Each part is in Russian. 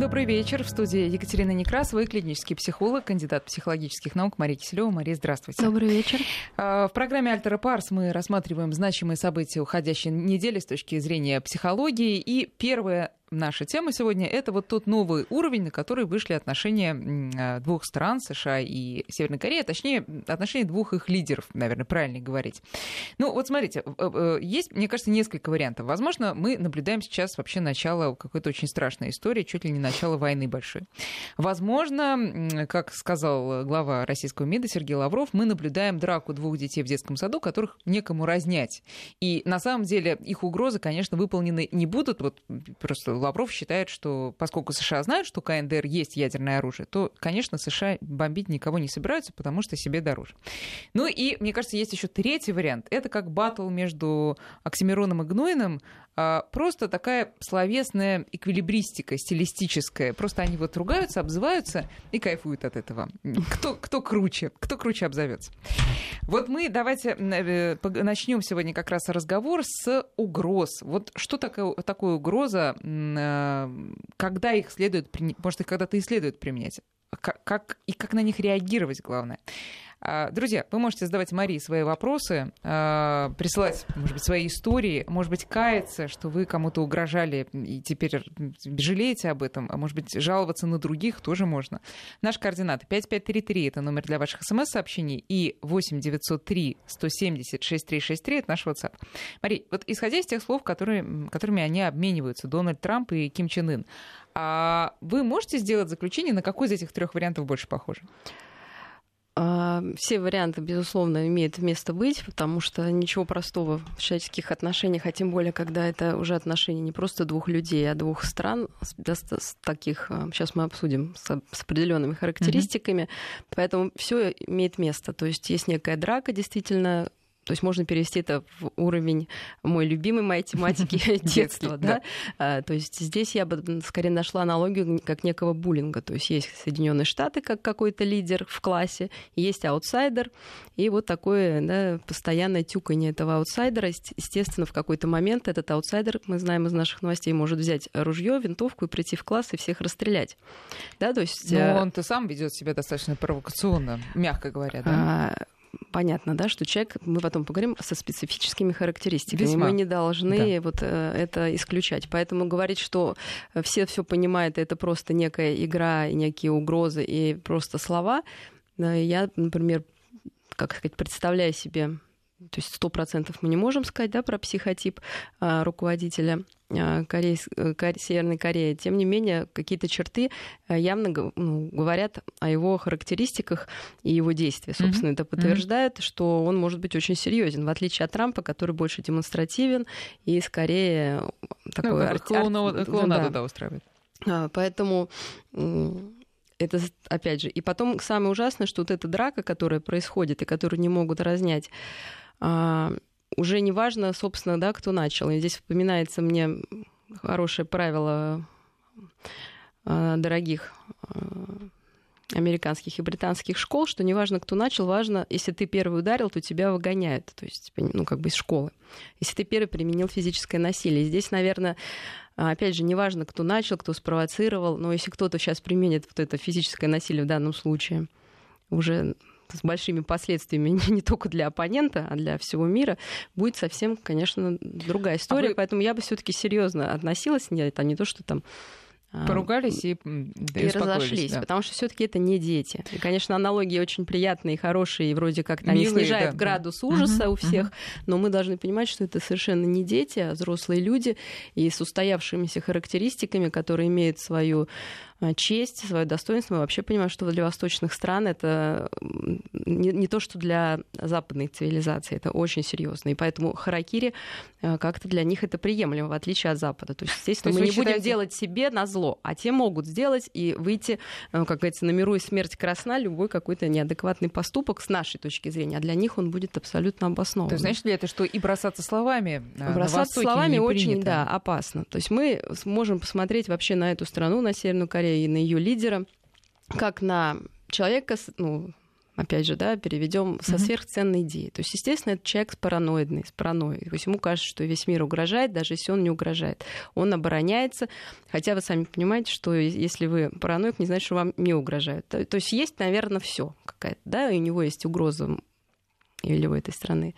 Добрый вечер. В студии Екатерина Некрасова и клинический психолог, кандидат психологических наук Мария Киселева. Мария, здравствуйте. Добрый вечер. А, в программе «Альтера Парс» мы рассматриваем значимые события уходящей недели с точки зрения психологии. И первое наша тема сегодня это вот тот новый уровень, на который вышли отношения а, двух стран, США и Северной Кореи, а точнее, отношения двух их лидеров, наверное, правильно говорить. Ну, вот смотрите, есть, мне кажется, несколько вариантов. Возможно, мы наблюдаем сейчас вообще начало какой-то очень страшной истории, чуть ли не начало войны большой. Возможно, как сказал глава российского МИДа Сергей Лавров, мы наблюдаем драку двух детей в детском саду, которых некому разнять. И на самом деле их угрозы, конечно, выполнены не будут. Вот просто Лавров считает, что поскольку США знают, что КНДР есть ядерное оружие, то, конечно, США бомбить никого не собираются, потому что себе дороже. Ну и, мне кажется, есть еще третий вариант. Это как батл между Оксимироном и Гнойным, просто такая словесная эквилибристика, стилистическая. Просто они вот ругаются, обзываются и кайфуют от этого. Кто, кто круче, кто круче обзовется. Вот мы давайте э, начнем сегодня как раз разговор с угроз. Вот что такое, такое угроза, э, когда их следует, может, их когда-то и следует применять? Как, как, и как на них реагировать, главное. А, друзья, вы можете задавать Марии свои вопросы, а, присылать, может быть, свои истории, может быть, каяться, что вы кому-то угрожали и теперь жалеете об этом, а может быть, жаловаться на других тоже можно. Наш координат 5533 — это номер для ваших смс-сообщений, и 8903 170 6363 — это наш WhatsApp. Мария, вот исходя из тех слов, которые, которыми они обмениваются, Дональд Трамп и Ким Чен Ын, а вы можете сделать заключение, на какой из этих трех вариантов больше похоже? А, все варианты, безусловно, имеют место быть, потому что ничего простого в человеческих отношениях, а тем более, когда это уже отношения не просто двух людей, а двух стран, с, таких, сейчас а, мы обсудим, с, с определенными характеристиками, mm-hmm. поэтому все имеет место. То есть есть некая драка, действительно, то есть можно перевести это в уровень мой любимый математики детства. Да? А, то есть здесь я бы скорее нашла аналогию как некого буллинга. То есть есть Соединенные Штаты как какой-то лидер в классе, есть аутсайдер, и вот такое да, постоянное тюканье этого аутсайдера. Естественно, в какой-то момент этот аутсайдер, мы знаем из наших новостей, может взять ружье, винтовку и прийти в класс и всех расстрелять. Да, то есть... Но э, он-то сам ведет себя достаточно провокационно, мягко говоря, да? Понятно, да, что человек, мы потом поговорим, со специфическими характеристиками. Весьма. Мы не должны да. вот э, это исключать. Поэтому говорить, что все все понимают, это просто некая игра, некие угрозы и просто слова, я, например, как сказать, представляю себе то есть сто процентов мы не можем сказать да, про психотип а, руководителя а, Корей, э, Северной Кореи. Тем не менее, какие-то черты а, явно ну, говорят о его характеристиках и его действиях. Собственно, mm-hmm. это подтверждает, mm-hmm. что он может быть очень серьезен, в отличие от Трампа, который больше демонстративен и скорее такой... Ну, арт... клоуна, да. да, устраивает. Поэтому это опять же. И потом самое ужасное, что вот эта драка, которая происходит и которую не могут разнять, а, уже не важно, собственно, да, кто начал. И здесь вспоминается мне хорошее правило а, дорогих а, американских и британских школ, что неважно, кто начал, важно, если ты первый ударил, то тебя выгоняют, то есть, ну, как бы из школы. Если ты первый применил физическое насилие. Здесь, наверное, опять же, неважно, кто начал, кто спровоцировал, но если кто-то сейчас применит вот это физическое насилие в данном случае, уже с большими последствиями не только для оппонента, а для всего мира, будет совсем, конечно, другая история. А вы... Поэтому я бы все-таки серьезно относилась, нет, это не то, что там а, Поругались и, да, и, разошлись, да. потому что все-таки это не дети. И, конечно, аналогии очень приятные, хорошие, и вроде как они Милые, снижают да, градус да. ужаса угу, у всех, угу. но мы должны понимать, что это совершенно не дети, а взрослые люди и с устоявшимися характеристиками, которые имеют свою честь, свое достоинство. Мы вообще понимаем, что для восточных стран это не, не то, что для западной цивилизации, это очень серьезно. И поэтому харакири э, как-то для них это приемлемо, в отличие от Запада. То есть, естественно, то есть мы не считаете... будем делать себе на зло, а те могут сделать и выйти, э, как говорится, на миру и смерть красна любой какой-то неадекватный поступок с нашей точки зрения, а для них он будет абсолютно обоснован. То есть, значит ли это, что и бросаться словами Бросаться словами очень, да, опасно. То есть мы можем посмотреть вообще на эту страну, на Северную Корею, и на ее лидера, как на человека, ну, опять же, да, переведем со сверхценной идеей. То есть, естественно, это человек параноидный, с паранойей. То есть ему кажется, что весь мир угрожает, даже если он не угрожает. Он обороняется, хотя вы сами понимаете, что если вы параноик, не значит, что вам не угрожают. То, то есть есть, наверное, все какая-то, да, и у него есть угроза или у этой страны.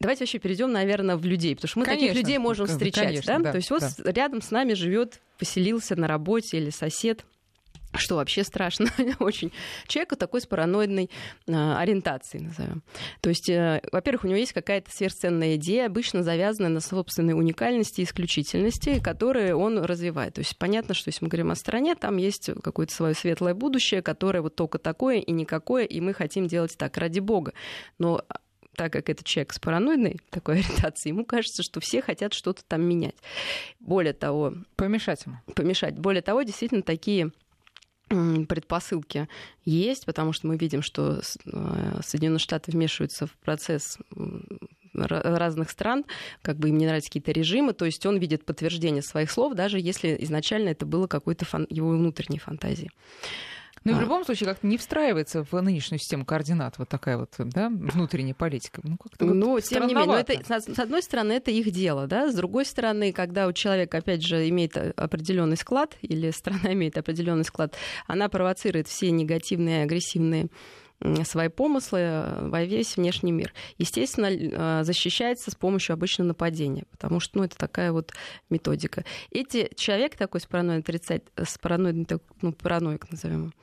Давайте вообще перейдем, наверное, в людей, потому что мы конечно, таких людей можем встречать, конечно, да? да? То есть вот да. рядом с нами живет, поселился на работе или сосед, что вообще страшно очень. Человеку такой с параноидной э, ориентацией, назовем. То есть, э, во-первых, у него есть какая-то сверхценная идея, обычно завязанная на собственной уникальности и исключительности, которые он развивает. То есть, понятно, что если мы говорим о стране, там есть какое-то свое светлое будущее, которое вот только такое и никакое, и мы хотим делать так ради Бога. Но так как это человек с параноидной такой ориентацией, ему кажется, что все хотят что-то там менять. Более того... Помешать ему. Помешать. Более того, действительно, такие предпосылки есть, потому что мы видим, что э, Соединенные Штаты вмешиваются в процесс разных стран, как бы им не нравятся какие-то режимы, то есть он видит подтверждение своих слов, даже если изначально это было какой-то фан- его внутренней фантазией. Ну и в а. любом случае как-то не встраивается в нынешнюю систему координат вот такая вот да, внутренняя политика. Ну, как-то вот ну тем не менее, это, с одной стороны, это их дело, да, с другой стороны, когда у человека, опять же, имеет определенный склад, или страна имеет определенный склад, она провоцирует все негативные, агрессивные свои помыслы э, во весь внешний мир. Естественно, э, защищается с помощью обычного нападения, потому что ну, это такая вот методика. Эти, человек такой с параноидом, отрицать, с параноидом, ну, параноик назовем,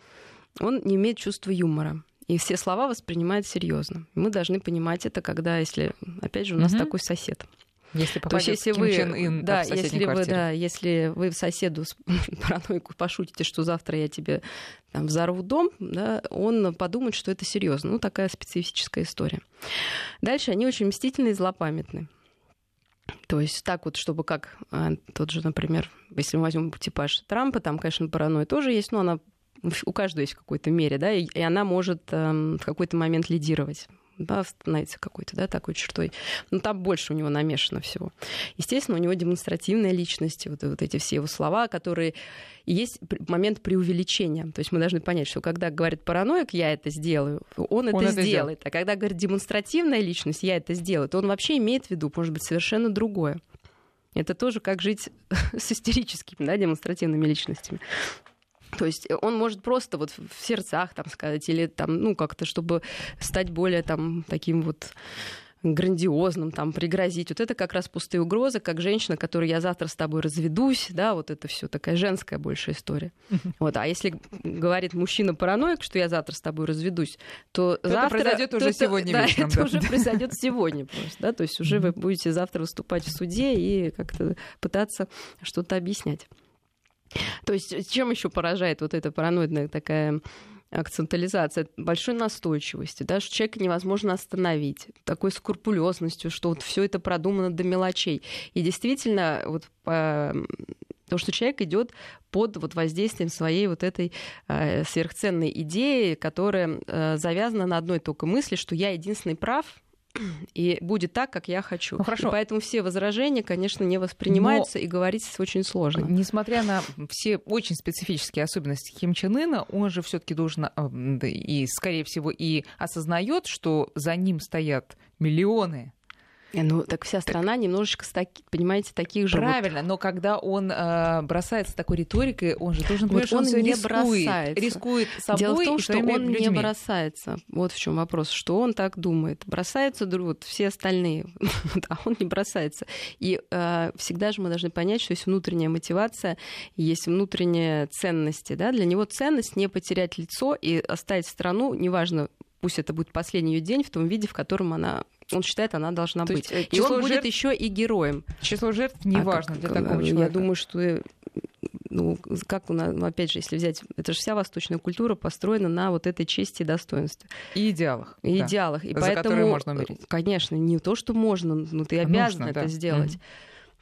он не имеет чувства юмора. И все слова воспринимает серьезно. Мы должны понимать это, когда, если, опять же, у нас угу. такой сосед. Если То есть, если вы, Ин, да, если вы, да, если вы в соседу с паранойку пошутите, что завтра я тебе там, взорву дом, да, он подумает, что это серьезно. Ну, такая специфическая история. Дальше они очень мстительны и злопамятны. То есть так вот, чтобы как а, тот же, например, если мы возьмем типаж Трампа, там, конечно, паранойя тоже есть, но она у каждого есть в какой-то мере, да, и, и она может эм, в какой-то момент лидировать да, становится какой-то, да, такой чертой. Но там больше у него намешано всего. Естественно, у него демонстративная личность, вот, вот эти все его слова, которые... И есть момент преувеличения. То есть мы должны понять, что когда говорит параноик, я это сделаю, он, он это, это сделает. А когда говорит демонстративная личность, я это сделаю, то он вообще имеет в виду, может быть, совершенно другое. Это тоже как жить с истерическими, да, демонстративными личностями. То есть он может просто вот в сердцах там сказать, или там, ну, как-то, чтобы стать более там таким вот грандиозным, там, пригрозить. Вот это как раз пустые угрозы, как женщина, которой я завтра с тобой разведусь, да, вот это все такая женская большая история. Вот, а если говорит мужчина параноик, что я завтра с тобой разведусь, то, то завтра... Это произойдет уже сегодня да, вечером. это да. уже произойдет сегодня просто, да, то есть уже вы будете завтра выступать в суде и как-то пытаться что-то объяснять. То есть чем еще поражает вот эта параноидная такая акцентализация большой настойчивости, да, что человека невозможно остановить, такой скрупулезностью, что вот все это продумано до мелочей. И действительно, вот по то, что человек идет под вот воздействием своей вот этой э, сверхценной идеи, которая э, завязана на одной только мысли, что я единственный прав, и будет так, как я хочу. Ну, хорошо. И поэтому все возражения, конечно, не воспринимаются, Но... и говорить очень сложно. Несмотря на все очень специфические особенности Ким Чен Ына, он же все-таки должен а, и, скорее всего, и осознает, что за ним стоят миллионы ну, так вся страна так... немножечко, понимаете, таких же. Правильно, вот... но когда он э, бросается такой риторикой, он же должен понимать, вот что он, не рискует, бросается. рискует собой Дело в том, что он людьми. не бросается. Вот в чем вопрос, что он так думает. Бросаются вот, все остальные, а он не бросается. И э, всегда же мы должны понять, что есть внутренняя мотивация, есть внутренние ценности. Да? Для него ценность не потерять лицо и оставить страну, неважно, пусть это будет последний ее день в том виде, в котором она он считает, она должна То быть. Есть, э, и он жертв... будет еще и героем. Число жертв не а важно как, для такого я человека. Я думаю, что э, ну, как у нас, ну, опять же, если взять, это же вся восточная культура построена на вот этой чести и достоинстве. И идеалах. И да. идеалах. И За поэтому, можно умереть. конечно, не то, что можно, но ты обязан Нужно, это да. сделать. Mm-hmm.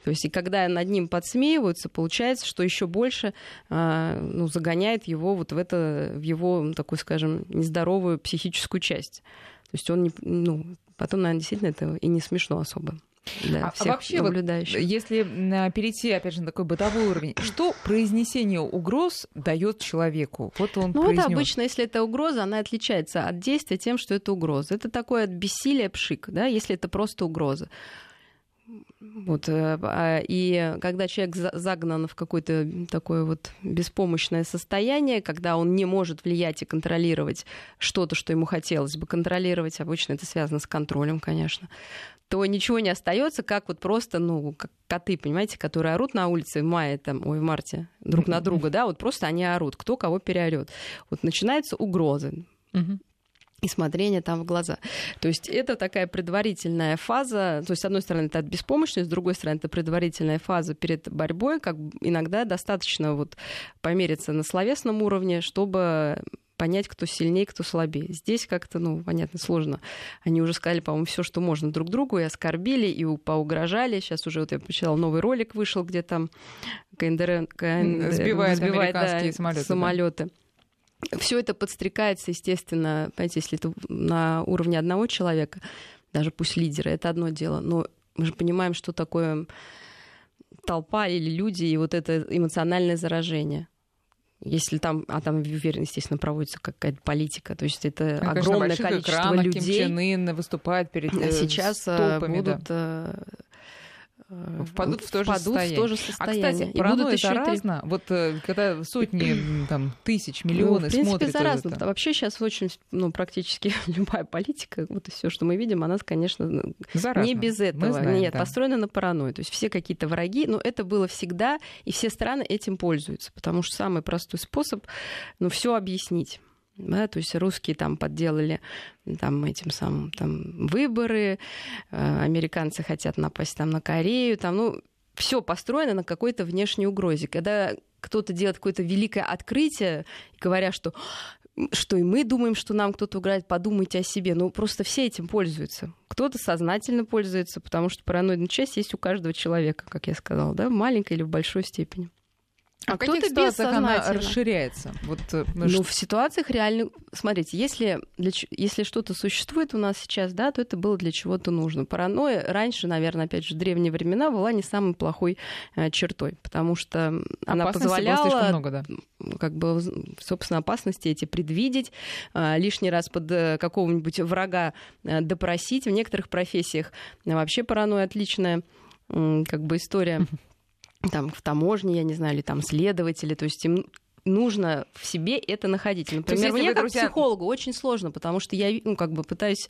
То есть, и когда над ним подсмеиваются, получается, что еще больше а, ну, загоняет его вот в это, в его, ну, такую, скажем, нездоровую психическую часть. То есть он не, ну, потом, наверное, действительно это и не смешно особо. для а, всех а вообще. Вот, если перейти, опять же, на такой бытовой уровень, что произнесение угроз дает человеку? Вот он Ну, произнес. это обычно, если это угроза, она отличается от действия тем, что это угроза. Это такое бессилие пшик, да, если это просто угроза. Вот, э, а, и когда человек загнан в какое-то такое вот беспомощное состояние, когда он не может влиять и контролировать что-то, что ему хотелось бы контролировать, обычно это связано с контролем, конечно, то ничего не остается, как вот просто, ну, как коты, понимаете, которые орут на улице в мае, там, ой, в марте друг на друга, да, вот просто они орут, кто кого переорет. Вот начинаются угрозы и смотрение там в глаза. То есть это такая предварительная фаза, то есть с одной стороны это от беспомощности, с другой стороны это предварительная фаза перед борьбой, как иногда достаточно вот помериться на словесном уровне, чтобы понять, кто сильнее, кто слабее. Здесь как-то, ну, понятно, сложно. Они уже сказали, по-моему, все, что можно друг другу, и оскорбили, и поугрожали. Сейчас уже вот я почитала, новый ролик вышел, где там КНДР, КНДР сбивает, сбивает американские да, самолеты. самолеты. Да. Все это подстрекается, естественно, понимаете, если это на уровне одного человека, даже пусть лидера, это одно дело, но мы же понимаем, что такое толпа или люди, и вот это эмоциональное заражение. Если там, а там, уверен, естественно, проводится какая-то политика, то есть это ну, огромное конечно, количество экранах, людей. Ким Чен Ын выступает перед а сейчас э, толпами, будут да э, впадут в то же впадут состояние. В то же состояние. А, кстати, и будут еще это разно. Вот э, когда сотни, там, тысяч, миллионы ну, в принципе, смотрят заразно. Это. Вообще сейчас очень, ну, практически любая политика, вот и все, что мы видим, она, конечно, ну, заразна. не без этого. знаем, Нет, да. построена на паранойи. То есть все какие-то враги, но это было всегда, и все страны этим пользуются, потому что самый простой способ, ну, все объяснить. Да, то есть русские там подделали там, этим самым там, выборы, э, американцы хотят напасть там, на Корею, там, ну, все построено на какой-то внешней угрозе. Когда кто-то делает какое-то великое открытие, говоря, что что и мы думаем, что нам кто-то угрожает, подумайте о себе. Ну, просто все этим пользуются. Кто-то сознательно пользуется, потому что параноидная часть есть у каждого человека, как я сказала, да, в маленькой или в большой степени. А, в каких ситуациях она расширяется? Вот, э, ну, что... в ситуациях реально... Смотрите, если, для, если что-то существует у нас сейчас, да, то это было для чего-то нужно. Паранойя раньше, наверное, опять же, в древние времена была не самой плохой э, чертой, потому что она позволяла... много, да. как бы, собственно, опасности эти предвидеть, э, лишний раз под э, какого-нибудь врага э, допросить. В некоторых профессиях вообще паранойя отличная как бы история там в таможне, я не знаю, или там следователи, то есть им нужно в себе это находить. Например, мне как друзья... психологу очень сложно, потому что я, ну, как бы пытаюсь,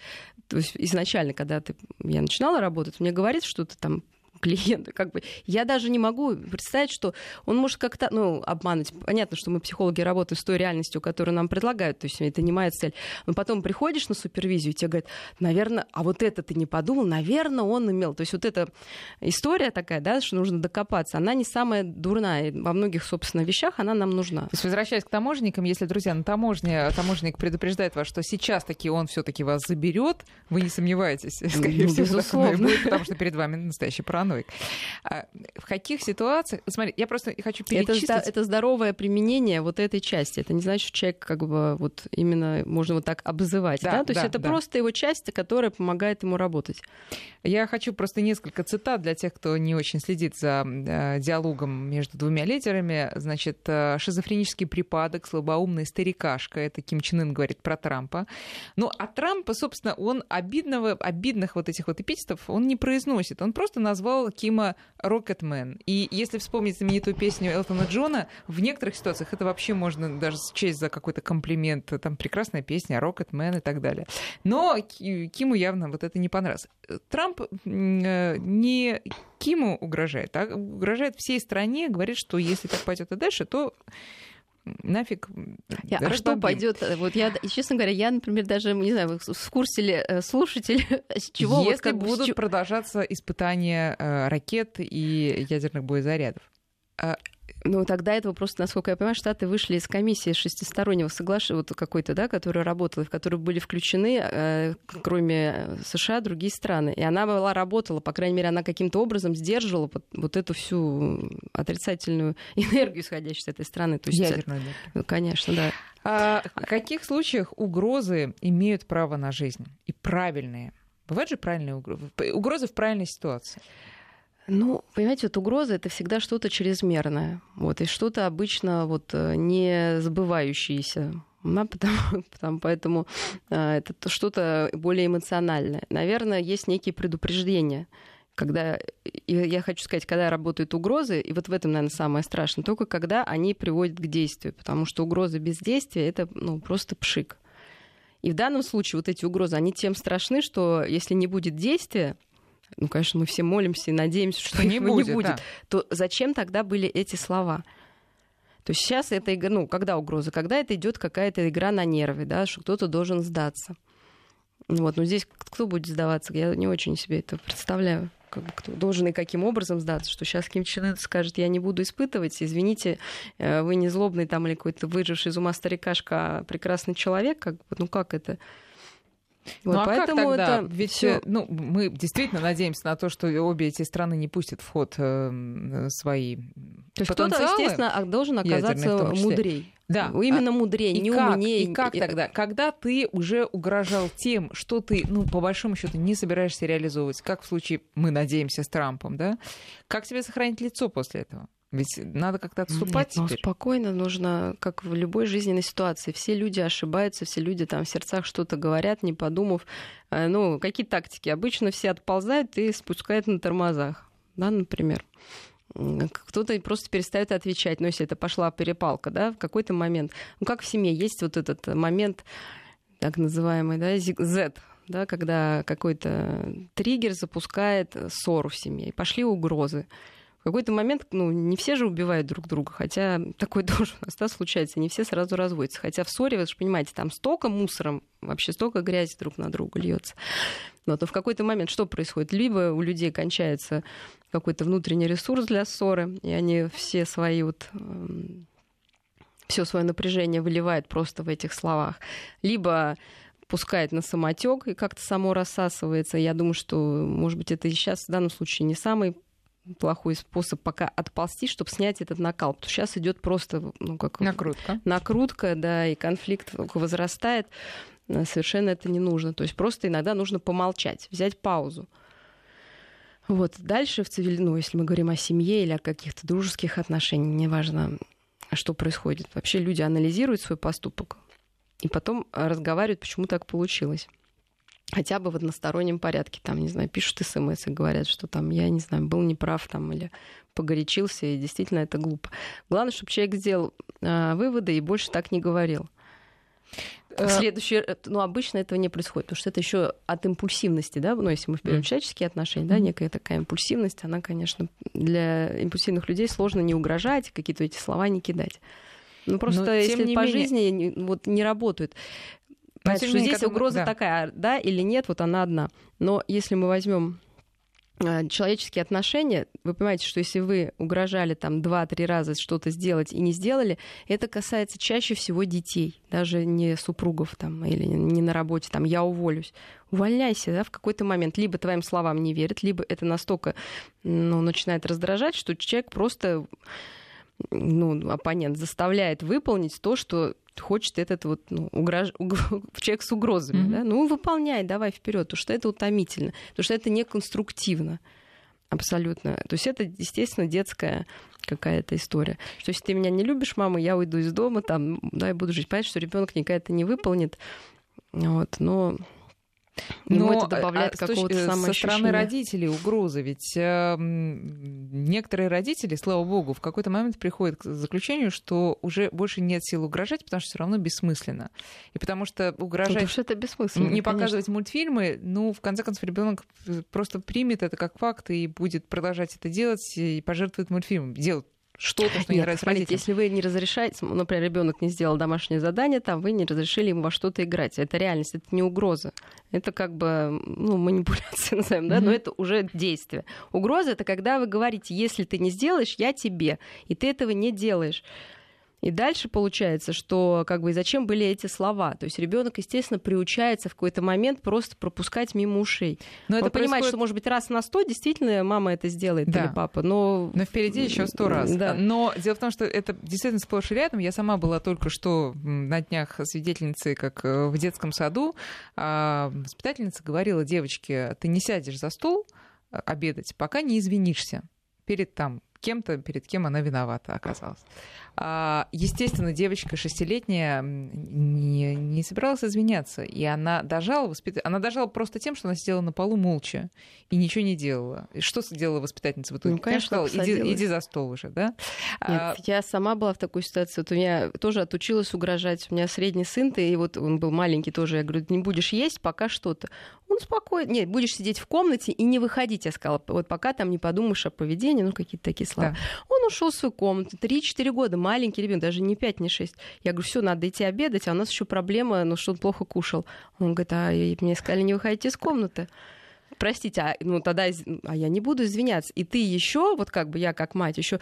то есть изначально, когда ты, я начинала работать, мне говорит что-то там клиента. Как бы я даже не могу представить, что он может как-то ну, обмануть. Понятно, что мы, психологи, работаем с той реальностью, которую нам предлагают, то есть это не моя цель. Но потом приходишь на супервизию, и тебе говорят, наверное, а вот это ты не подумал, наверное, он имел. То есть вот эта история такая, да, что нужно докопаться, она не самая дурная. Во многих, собственно, вещах она нам нужна. То есть, возвращаясь к таможенникам, если, друзья, на таможне таможенник предупреждает вас, что сейчас таки он все-таки вас заберет, вы не сомневаетесь, скорее ну, всего, безусловно. будет, потому что перед вами настоящий параноик. А в каких ситуациях... Смотри, я просто хочу перечислить... Это, это здоровое применение вот этой части. Это не значит, что человек как бы вот именно можно вот так обзывать. Да, да? То да, есть это да. просто его часть, которая помогает ему работать. Я хочу просто несколько цитат для тех, кто не очень следит за э, диалогом между двумя лидерами. Значит, э, шизофренический припадок, слабоумный старикашка. Это Ким Чен Ын говорит про Трампа. Ну, а Трампа, собственно, он обидного, обидных вот этих вот эпитетов он не произносит. Он просто назвал назвал Кима Рокетмен. И если вспомнить знаменитую песню Элтона Джона, в некоторых ситуациях это вообще можно даже счесть за какой-то комплимент. Там прекрасная песня Рокетмен и так далее. Но Киму явно вот это не понравилось. Трамп э, не Киму угрожает, а угрожает всей стране, говорит, что если так пойдет и дальше, то нафиг. Я, а что пойдет? Вот я, честно говоря, я, например, даже не знаю, в курсе ли э, слушатель, с чего Если вот как будут бы, продолжаться испытания э, ракет и ядерных боезарядов. Ну, тогда этого просто, насколько я понимаю, Штаты вышли из комиссии шестистороннего соглашения, вот какой-то, да, которая работала, в которую были включены, э, кроме США, другие страны. И она была, работала, по крайней мере, она каким-то образом сдерживала вот, вот эту всю отрицательную энергию, исходящую с этой страны. То есть, Ядерную энергию. Ну, конечно, да. А в каких случаях угрозы имеют право на жизнь? И правильные? Бывают же правильные угрозы, угрозы в правильной ситуации. Ну, понимаете, вот угроза это всегда что-то чрезмерное. Вот, и что-то обычно вот э, не сбывающееся. Да, потому, потому, поэтому э, это что-то более эмоциональное. Наверное, есть некие предупреждения когда, я хочу сказать, когда работают угрозы, и вот в этом, наверное, самое страшное, только когда они приводят к действию, потому что угрозы без действия — это ну, просто пшик. И в данном случае вот эти угрозы, они тем страшны, что если не будет действия, ну, конечно, мы все молимся и надеемся, что не будет, не будет да. то зачем тогда были эти слова? То есть сейчас это игра, ну, когда угроза? Когда это идет какая-то игра на нервы, да, что кто-то должен сдаться. Вот, но здесь кто будет сдаваться? Я не очень себе это представляю как бы, кто должен и каким образом сдаться, что сейчас Ким Чен Ын скажет, я не буду испытывать, извините, э, вы не злобный там или какой-то выживший из ума старикашка, а прекрасный человек, как бы, ну как это? Вот, ну а поэтому как тогда? Это Ведь всё... ну, мы действительно надеемся на то, что обе эти страны не пустят в ход э, свои То есть кто-то, естественно, а, должен оказаться мудрей. Да. Именно а, мудрее, не как, умнее. И как тогда? Когда ты уже угрожал тем, что ты, ну, по большому счету, не собираешься реализовывать, как в случае, мы надеемся, с Трампом, да? Как тебе сохранить лицо после этого? Ведь надо как-то отступать Нет, ну, спокойно нужно, как в любой жизненной ситуации. Все люди ошибаются, все люди там в сердцах что-то говорят, не подумав. Э, ну, какие тактики? Обычно все отползают и спускают на тормозах, да, например. Кто-то просто перестает отвечать, но если это пошла перепалка, да, в какой-то момент. Ну, как в семье есть вот этот момент, так называемый, да, Z, да, когда какой-то триггер запускает ссору в семье. И пошли угрозы какой-то момент, ну, не все же убивают друг друга, хотя такое тоже у нас да, случается, не все сразу разводятся. Хотя в ссоре, вы же понимаете, там столько мусором, вообще столько грязи друг на друга льется. Но то в какой-то момент что происходит? Либо у людей кончается какой-то внутренний ресурс для ссоры, и они все свои вот эм, все свое напряжение выливают просто в этих словах. Либо пускает на самотек и как-то само рассасывается. Я думаю, что, может быть, это и сейчас в данном случае не самый плохой способ пока отползти, чтобы снять этот накал. Потому что сейчас идет просто ну, как накрутка. Накрутка, да, и конфликт возрастает. Э, совершенно это не нужно. То есть просто иногда нужно помолчать, взять паузу. Вот. Дальше в цивиль... ну, если мы говорим о семье или о каких-то дружеских отношениях, неважно, что происходит. Вообще люди анализируют свой поступок и потом разговаривают, почему так получилось хотя бы в одностороннем порядке, там, не знаю, пишут смс и говорят, что там, я не знаю, был неправ там или погорячился, и действительно это глупо. Главное, чтобы человек сделал э, выводы и больше так не говорил. Э, Следующее, э, ну, обычно этого не происходит, потому что это еще от импульсивности, да, ну, если мы берем человеческие отношения, да, некая такая импульсивность, она, конечно, для импульсивных людей сложно не угрожать, какие-то эти слова не кидать. Ну, просто Но, если по менее... жизни вот, не работают. Понятно, что здесь угроза да. такая, да или нет, вот она одна. Но если мы возьмем а, человеческие отношения, вы понимаете, что если вы угрожали там два-три раза что-то сделать и не сделали, это касается чаще всего детей, даже не супругов там или не на работе, там я уволюсь. Увольняйся, да, в какой-то момент. Либо твоим словам не верят, либо это настолько ну, начинает раздражать, что человек просто ну, оппонент заставляет выполнить то, что хочет этот вот ну, угрож... человек с угрозами, mm-hmm. да, ну выполняй, давай вперед, потому что это утомительно, потому что это неконструктивно. Абсолютно. То есть это, естественно, детская какая-то история. Что если ты меня не любишь, мама, я уйду из дома, там, да, и буду жить. Понятно, что ребенок никогда это не выполнит. Вот, но но это добавляет а, какого-то со стороны родителей угрозы, ведь э, некоторые родители, слава богу, в какой-то момент приходят к заключению, что уже больше нет сил угрожать, потому что все равно бессмысленно. И потому что угрожать... Потому что это бессмысленно, Не конечно. показывать мультфильмы, ну, в конце концов, ребенок просто примет это как факт и будет продолжать это делать и пожертвует мультфильмом. Делать что-то, что не нравится смотрите, если вы не разрешаете, например, ребенок не сделал домашнее задание, там вы не разрешили ему во что-то играть. Это реальность, это не угроза. Это как бы ну, манипуляция, назовем, да, mm-hmm. но это уже действие. Угроза это когда вы говорите, если ты не сделаешь, я тебе, и ты этого не делаешь. И дальше получается, что как бы и зачем были эти слова? То есть ребенок, естественно, приучается в какой-то момент просто пропускать мимо ушей. Но Он это понимает, происходит... что, может быть, раз на сто действительно мама это сделает да. или папа, но... Но впереди еще сто раз. Да. Но дело в том, что это действительно сплошь и рядом. Я сама была только что на днях свидетельницей, как э, в детском саду. А воспитательница говорила девочке, ты не сядешь за стол э, обедать, пока не извинишься перед там кем-то, перед кем она виновата оказалась. А, естественно, девочка шестилетняя не, не собиралась извиняться, и она дожала, воспит... она дожала просто тем, что она сидела на полу молча и ничего не делала. И что сделала воспитательница в итоге? Ну, конечно, сказала, иди, иди за стол уже, да? Нет, а... я сама была в такой ситуации. Вот у меня тоже отучилась угрожать. У меня средний сын, и вот он был маленький тоже. Я говорю, не будешь есть пока что-то. Он спокойно. Нет, будешь сидеть в комнате и не выходить, я сказала. Вот пока там не подумаешь о поведении, ну какие-то такие слова. Да. Он ушел в свою комнату. 3-4 года маленький ребенок, даже не 5, не 6. Я говорю, все, надо идти обедать, а у нас еще проблема, ну что он плохо кушал. Он говорит, а мне сказали, не выходите из комнаты простите, а, ну тогда, а я не буду извиняться. И ты еще, вот как бы я как мать, еще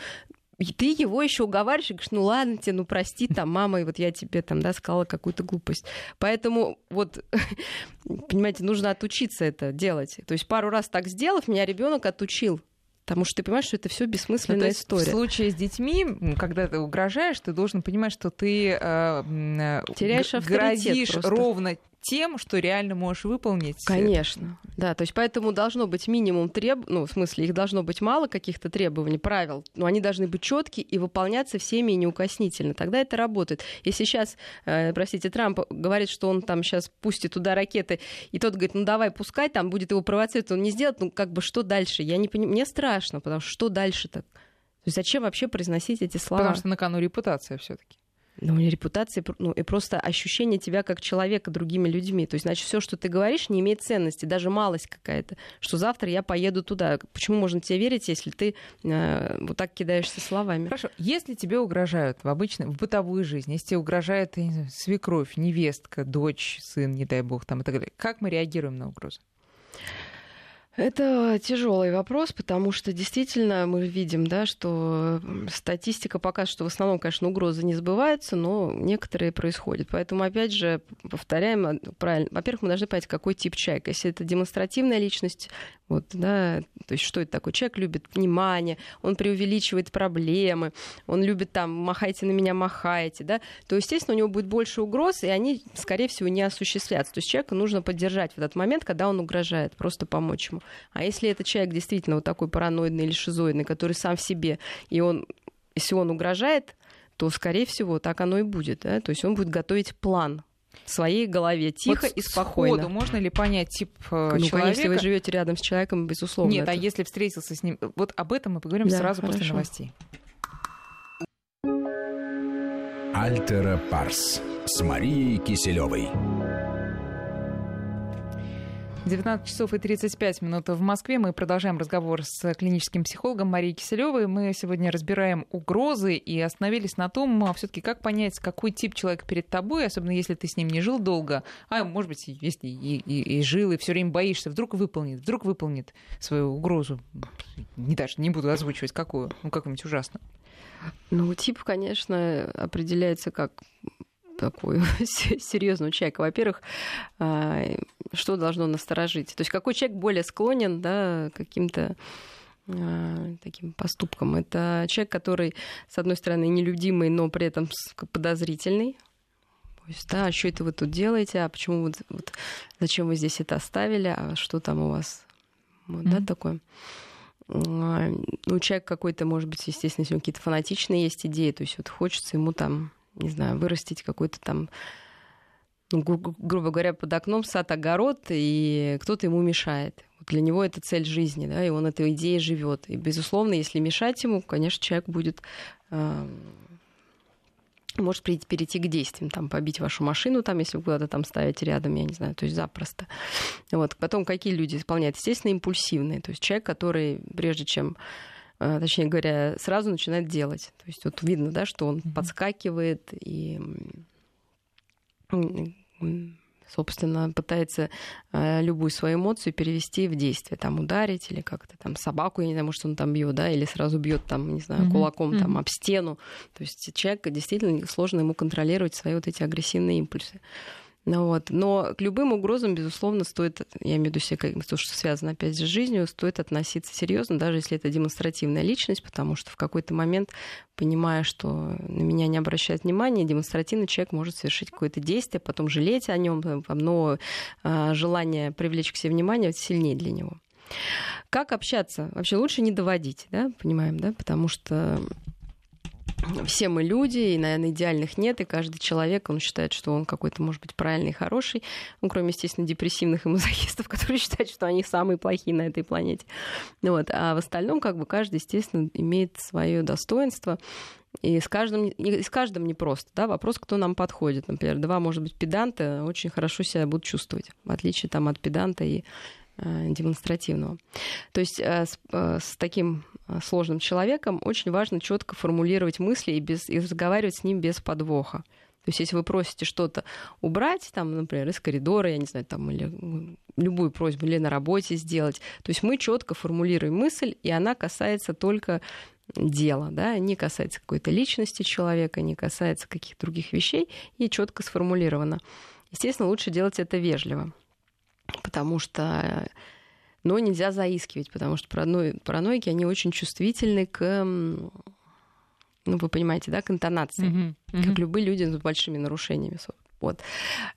и ты его еще уговариваешь и говоришь, ну ладно тебе, ну прости, там, мама, и вот я тебе там, да, сказала какую-то глупость. Поэтому вот, понимаете, нужно отучиться это делать. То есть пару раз так сделав, меня ребенок отучил Потому что ты понимаешь, что это все бессмысленная ну, история. В случае с детьми, когда ты угрожаешь, ты должен понимать, что ты э, э теряешь грозишь просто. ровно тем, что реально можешь выполнить. Конечно, да, то есть поэтому должно быть минимум треб, ну в смысле их должно быть мало каких-то требований, правил, но они должны быть четкие и выполняться всеми неукоснительно. Тогда это работает. Если сейчас, э, простите, Трамп говорит, что он там сейчас пустит туда ракеты, и тот говорит, ну давай пускай, там будет его провоцировать, он не сделает, ну как бы что дальше? Я не понимаю, мне страшно, потому что что дальше-то? То есть зачем вообще произносить эти слова? Потому что на кону репутация все-таки. Ну, не репутация, ну, и просто ощущение тебя как человека другими людьми. То есть, значит, все, что ты говоришь, не имеет ценности, даже малость какая-то, что завтра я поеду туда. Почему можно тебе верить, если ты э, вот так кидаешься словами? Хорошо. Если тебе угрожают в обычной, в бытовой жизни, если тебе угрожает знаю, свекровь, невестка, дочь, сын, не дай бог, там и так далее, как мы реагируем на угрозу? Это тяжелый вопрос, потому что действительно мы видим, да, что статистика показывает, что в основном, конечно, угрозы не сбываются, но некоторые происходят. Поэтому, опять же, повторяем, а, правильно, во-первых, мы должны понять, какой тип человека. Если это демонстративная личность, вот, да, то есть что это такое? Человек любит внимание, он преувеличивает проблемы, он любит там «махайте на меня, махайте», да, то, естественно, у него будет больше угроз, и они, скорее всего, не осуществлятся. То есть человека нужно поддержать в этот момент, когда он угрожает, просто помочь ему. А если это человек действительно вот такой параноидный или шизоидный, который сам в себе, и он, если он угрожает, то, скорее всего, так оно и будет. Да? То есть он будет готовить план в своей голове тихо вот и спокойно. Сходу можно ли понять тип э, ну, человека? если вы живете рядом с человеком, безусловно. Нет, а это... а если встретился с ним, вот об этом мы поговорим да, сразу хорошо. после новостей. Альтера Парс с Марией Киселевой. 19 часов и 35 минут в Москве. Мы продолжаем разговор с клиническим психологом Марией Киселевой. Мы сегодня разбираем угрозы и остановились на том, а, все-таки как понять, какой тип человека перед тобой, особенно если ты с ним не жил долго, а может быть, если и, и, и жил, и все время боишься, вдруг выполнит, вдруг выполнит свою угрозу. Не даже не буду озвучивать, какую, ну, какую-нибудь ужасную. Ну, тип, конечно, определяется как такой серьезного человека. Во-первых, а, что должно насторожить? То есть какой человек более склонен да, к каким-то а, таким поступкам? Это человек, который, с одной стороны, нелюдимый, но при этом подозрительный. То есть, да, а что это вы тут делаете? А почему вот, вот зачем вы здесь это оставили? А что там у вас? Вот, mm-hmm. да, такое. А, ну, человек какой-то, может быть, естественно, если у него какие-то фанатичные есть идеи, то есть вот хочется ему там не знаю, вырастить какой-то там, ну, гру- грубо говоря, под окном сад-огород, и кто-то ему мешает. Для него это цель жизни, да, и он этой идеей живет. И, безусловно, если мешать ему, конечно, человек будет э, может перейти к действиям, там, побить вашу машину, там, если вы куда-то там ставите рядом, я не знаю, то есть запросто. Вот. Потом какие люди исполняют? Естественно, импульсивные. То есть человек, который, прежде чем точнее говоря, сразу начинает делать. То есть вот видно, да, что он mm-hmm. подскакивает и собственно, пытается э, любую свою эмоцию перевести в действие, там ударить или как-то там собаку, я не знаю, может, он там бьет, да, или сразу бьет там, не знаю, кулаком mm-hmm. там об стену. То есть человек действительно сложно ему контролировать свои вот эти агрессивные импульсы. Ну, вот. Но к любым угрозам, безусловно, стоит, я имею в виду все, то, что связано опять же с жизнью, стоит относиться серьезно, даже если это демонстративная личность, потому что в какой-то момент, понимая, что на меня не обращают внимания, демонстративный человек может совершить какое-то действие, потом жалеть о нем, но а, желание привлечь к себе внимание сильнее для него. Как общаться? Вообще лучше не доводить, да, понимаем, да, потому что все мы люди, и, наверное, идеальных нет, и каждый человек, он считает, что он какой-то, может быть, правильный хороший, ну, кроме, естественно, депрессивных и мазохистов, которые считают, что они самые плохие на этой планете. Вот. А в остальном, как бы, каждый, естественно, имеет свое достоинство, и с каждым, и с каждым непросто. Да? Вопрос, кто нам подходит. Например, два, может быть, педанта очень хорошо себя будут чувствовать, в отличие там, от педанта и демонстративного. То есть э, с, э, с таким Э, сложным человеком, очень важно четко формулировать мысли и, без, и разговаривать с ним без подвоха. То есть, если вы просите что-то убрать, там, например, из коридора, я не знаю, там, или любую просьбу, или на работе сделать, то есть мы четко формулируем мысль, и она касается только дела, да, не касается какой-то личности человека, не касается каких-то других вещей, и четко сформулировано. Естественно, лучше делать это вежливо, потому что но нельзя заискивать, потому что параноики, они очень чувствительны к ну, вы понимаете, да, к интонации, mm-hmm. Mm-hmm. как любые люди с большими нарушениями. Вот.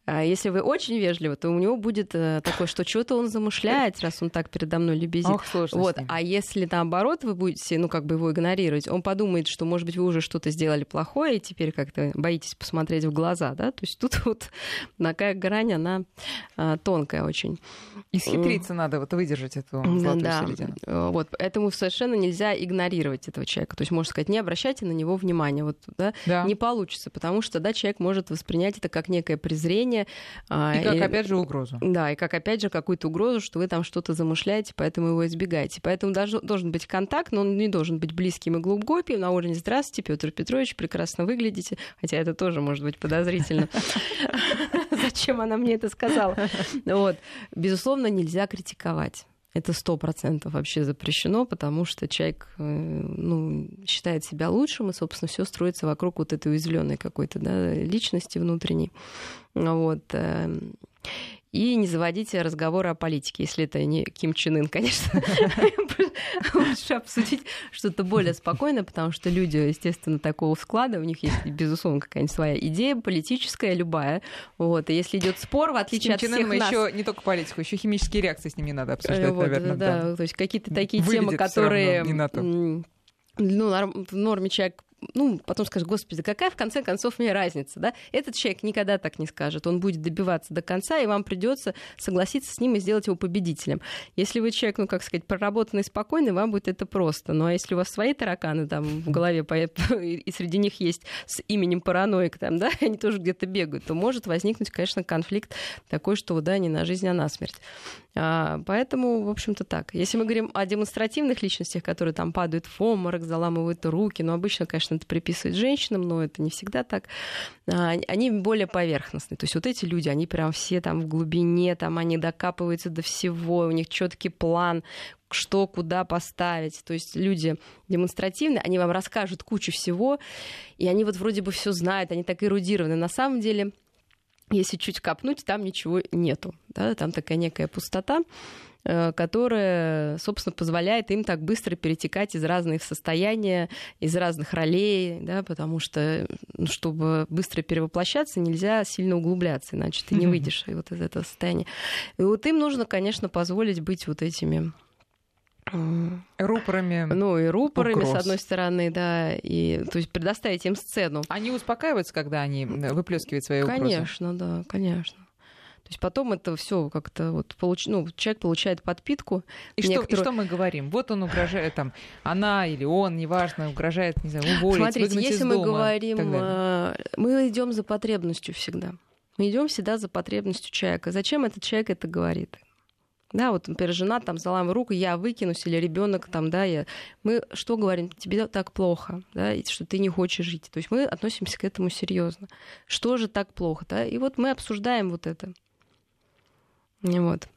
А если вы очень вежливы, то у него будет э, такое, что что-то он замышляет, раз он так передо мной лебезит. Ох, сложно вот. А если наоборот вы будете, ну, как бы его игнорировать, он подумает, что, может быть, вы уже что-то сделали плохое, и теперь как-то боитесь посмотреть в глаза, да? То есть тут вот такая грань, она а, тонкая очень. И схитриться надо, вот выдержать эту золотую да. середину. Э, вот. Поэтому совершенно нельзя игнорировать этого человека. То есть, можно сказать, не обращайте на него внимания. Вот, да? Да. Не получится, потому что, да, человек может воспринять это как некое презрение. А, и как, и, опять же, угрозу. Да, и как, опять же, какую-то угрозу, что вы там что-то замышляете, поэтому его избегаете. Поэтому даже, должен быть контакт, но он не должен быть близким и глубоким, на уровне «Здравствуйте, Петр Петрович, прекрасно выглядите», хотя это тоже может быть подозрительно. Зачем она мне это сказала? Вот. Безусловно, нельзя критиковать это сто процентов вообще запрещено, потому что человек э, ну, считает себя лучшим, и, собственно, все строится вокруг вот этой уязвленной какой-то да, личности внутренней. Вот. И не заводите разговоры о политике, если это не Ким Чен Ын, конечно. Лучше обсудить что-то более спокойное, потому что люди, естественно, такого склада, у них есть, безусловно, какая-нибудь своя идея политическая, любая. Вот. И если идет спор, в отличие от всех нас... еще не только политику, еще химические реакции с ним не надо обсуждать, наверное. Да, то есть какие-то такие темы, которые ну, в норме человек ну, потом скажет, господи, какая в конце концов мне разница, да? Этот человек никогда так не скажет, он будет добиваться до конца, и вам придется согласиться с ним и сделать его победителем. Если вы человек, ну, как сказать, проработанный, спокойный, вам будет это просто. Ну, а если у вас свои тараканы там в голове, и среди них есть с именем параноик, там, да, они тоже где-то бегают, то может возникнуть, конечно, конфликт такой, что, да, не на жизнь, а на смерть. А, поэтому, в общем-то, так. Если мы говорим о демонстративных личностях, которые там падают в обморок, заламывают руки, ну, обычно, конечно, это приписывают женщинам, но это не всегда так, а, они более поверхностные. То есть вот эти люди, они прям все там в глубине, там они докапываются до всего, у них четкий план, что куда поставить. То есть люди демонстративные, они вам расскажут кучу всего, и они вот вроде бы все знают, они так эрудированы. На самом деле если чуть копнуть, там ничего нету. Да? Там такая некая пустота, которая, собственно, позволяет им так быстро перетекать из разных состояний, из разных ролей, да, потому что, ну, чтобы быстро перевоплощаться, нельзя сильно углубляться, иначе ты не выйдешь вот из этого состояния. И вот им нужно, конечно, позволить быть вот этими Рупорами. Ну, и рупорами, угроз. с одной стороны, да, и то есть предоставить им сцену. Они успокаиваются, когда они выплескивают свои угрозы? Конечно, да, конечно. То есть потом это все как-то вот получ... ну, человек получает подпитку. И, некоторую... что, и что мы говорим? Вот он угрожает там, она или он, неважно, угрожает, не знаю, уволить, Смотрите, если мы дома, говорим, э, мы идем за потребностью всегда. Мы идем всегда за потребностью человека. Зачем этот человек это говорит? Да, вот, например, жена там заламывает руку, я выкинусь, или ребенок там, да, я... мы что говорим, тебе так плохо, да, что ты не хочешь жить. То есть мы относимся к этому серьезно. Что же так плохо, да? И вот мы обсуждаем вот это. Вот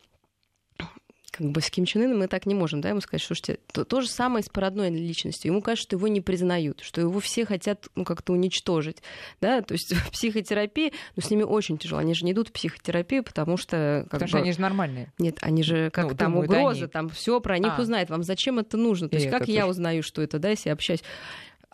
как бы с Ким Чен Ыном мы так не можем, да, ему сказать, что то, то же самое с парадной личностью. Ему кажется, что его не признают, что его все хотят ну, как-то уничтожить, да, то есть психотерапии, ну, с ними очень тяжело, они же не идут в психотерапию, потому что... Как потому бы... что они же нормальные. Нет, они же, как ну, там угроза, они... там все про них а. узнает, вам зачем это нужно? То есть как я узнаю, что это, да, если я общаюсь?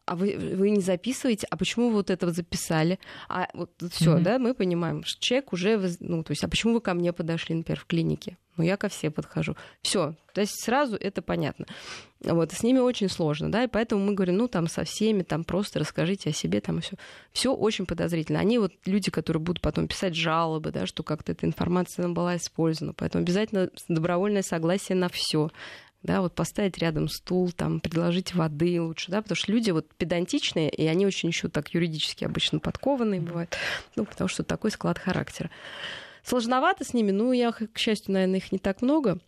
А вы, вы не записываете, а почему вы вот это вот записали? А вот все, mm-hmm. да, мы понимаем, что человек уже, ну, то есть, а почему вы ко мне подошли, например, в клинике? Ну, я ко всем подхожу. Все, то есть сразу это понятно. Вот, с ними очень сложно, да, и поэтому мы говорим, ну, там, со всеми, там, просто расскажите о себе, там, все. Все очень подозрительно. Они вот люди, которые будут потом писать жалобы, да, что как-то эта информация была использована. Поэтому обязательно добровольное согласие на все да, вот поставить рядом стул, там, предложить воды лучше, да, потому что люди вот педантичные, и они очень еще так юридически обычно подкованные бывают, ну, потому что такой склад характера. Сложновато с ними, ну, я, к счастью, наверное, их не так много,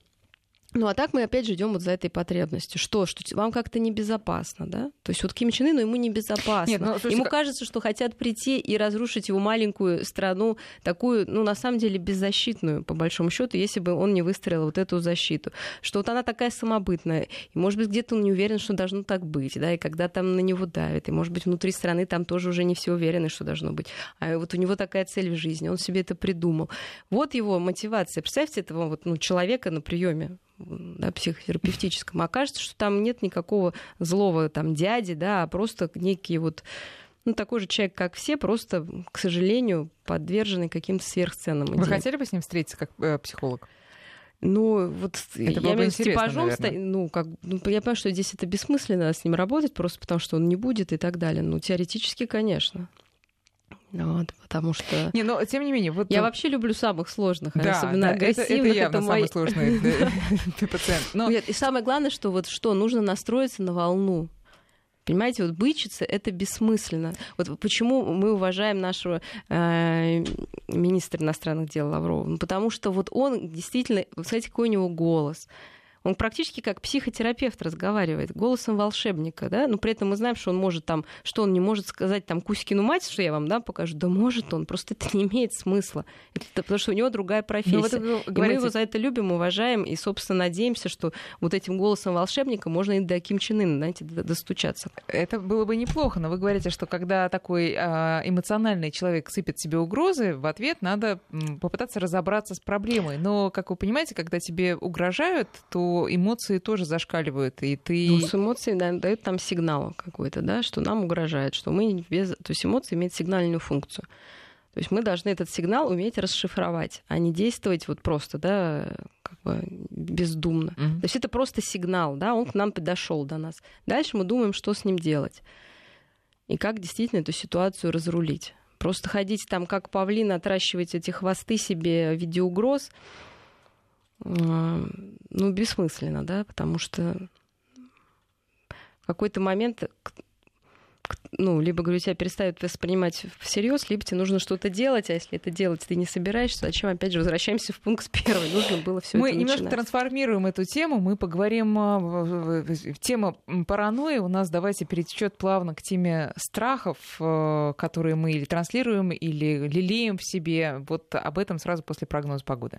ну, а так мы опять же идем вот за этой потребностью. Что? Что вам как-то небезопасно, да? То есть вот Ким Чен Ыну ему небезопасно. Нет, ну, слушайте, ему кажется, что хотят прийти и разрушить его маленькую страну, такую, ну, на самом деле, беззащитную, по большому счету, если бы он не выстроил вот эту защиту. Что вот она такая самобытная, и, может быть, где-то он не уверен, что должно так быть, да, и когда там на него давят, и, может быть, внутри страны там тоже уже не все уверены, что должно быть. А вот у него такая цель в жизни, он себе это придумал. Вот его мотивация. Представьте этого вот, ну, человека на приеме да, психотерапевтическом, окажется, что там нет никакого злого там дяди, да, а просто некий вот ну, такой же человек, как все, просто, к сожалению, подверженный каким-то сверхценным идеям. Вы хотели бы с ним встретиться как э, психолог? Ну, вот это я имею с типажом, ста... ну, как, ну, я понимаю, что здесь это бессмысленно с ним работать, просто потому что он не будет и так далее. Ну, теоретически, конечно. Вот, потому что... Не, но тем не менее... Вот... Я вообще люблю самых сложных, да, особенно да, агрессивных. Это, это явно это мой... самый сложный пациент. Но... И самое главное, что вот что, нужно настроиться на волну. Понимаете, вот бычиться это бессмысленно. Вот почему мы уважаем нашего э, министра иностранных дел Лаврова? Ну, потому что вот он действительно, вот смотрите, какой у него голос. Он практически как психотерапевт разговаривает, голосом волшебника, да, но при этом мы знаем, что он может там, что он не может сказать там Кузькину мать, что я вам, да, покажу. Да может он, просто это не имеет смысла. Это, потому что у него другая профессия. Вот говорите... И мы его за это любим, уважаем и, собственно, надеемся, что вот этим голосом волшебника можно и до Ким Чен Ына, знаете, достучаться. Это было бы неплохо, но вы говорите, что когда такой а, эмоциональный человек сыпет себе угрозы, в ответ надо попытаться разобраться с проблемой. Но, как вы понимаете, когда тебе угрожают, то эмоции тоже зашкаливают, и ты... Ну, с эмоцией да, дают там сигнал какой-то, да, что нам угрожает, что мы без... То есть эмоции имеют сигнальную функцию. То есть мы должны этот сигнал уметь расшифровать, а не действовать вот просто, да, как бы бездумно. Mm-hmm. То есть это просто сигнал, да, он к нам подошел до нас. Дальше мы думаем, что с ним делать. И как действительно эту ситуацию разрулить. Просто ходить там, как павлин, отращивать эти хвосты себе в виде угроз, ну, бессмысленно, да, потому что в какой-то момент ну, либо, говорю, тебя перестают воспринимать всерьез, либо тебе нужно что-то делать, а если это делать ты не собираешься, зачем, опять же, возвращаемся в пункт первый, нужно было все Мы это немножко начинать. трансформируем эту тему, мы поговорим, а, тема паранойи у нас, давайте перетечет плавно к теме страхов, э, которые мы или транслируем, или лелеем в себе, вот об этом сразу после прогноза погоды.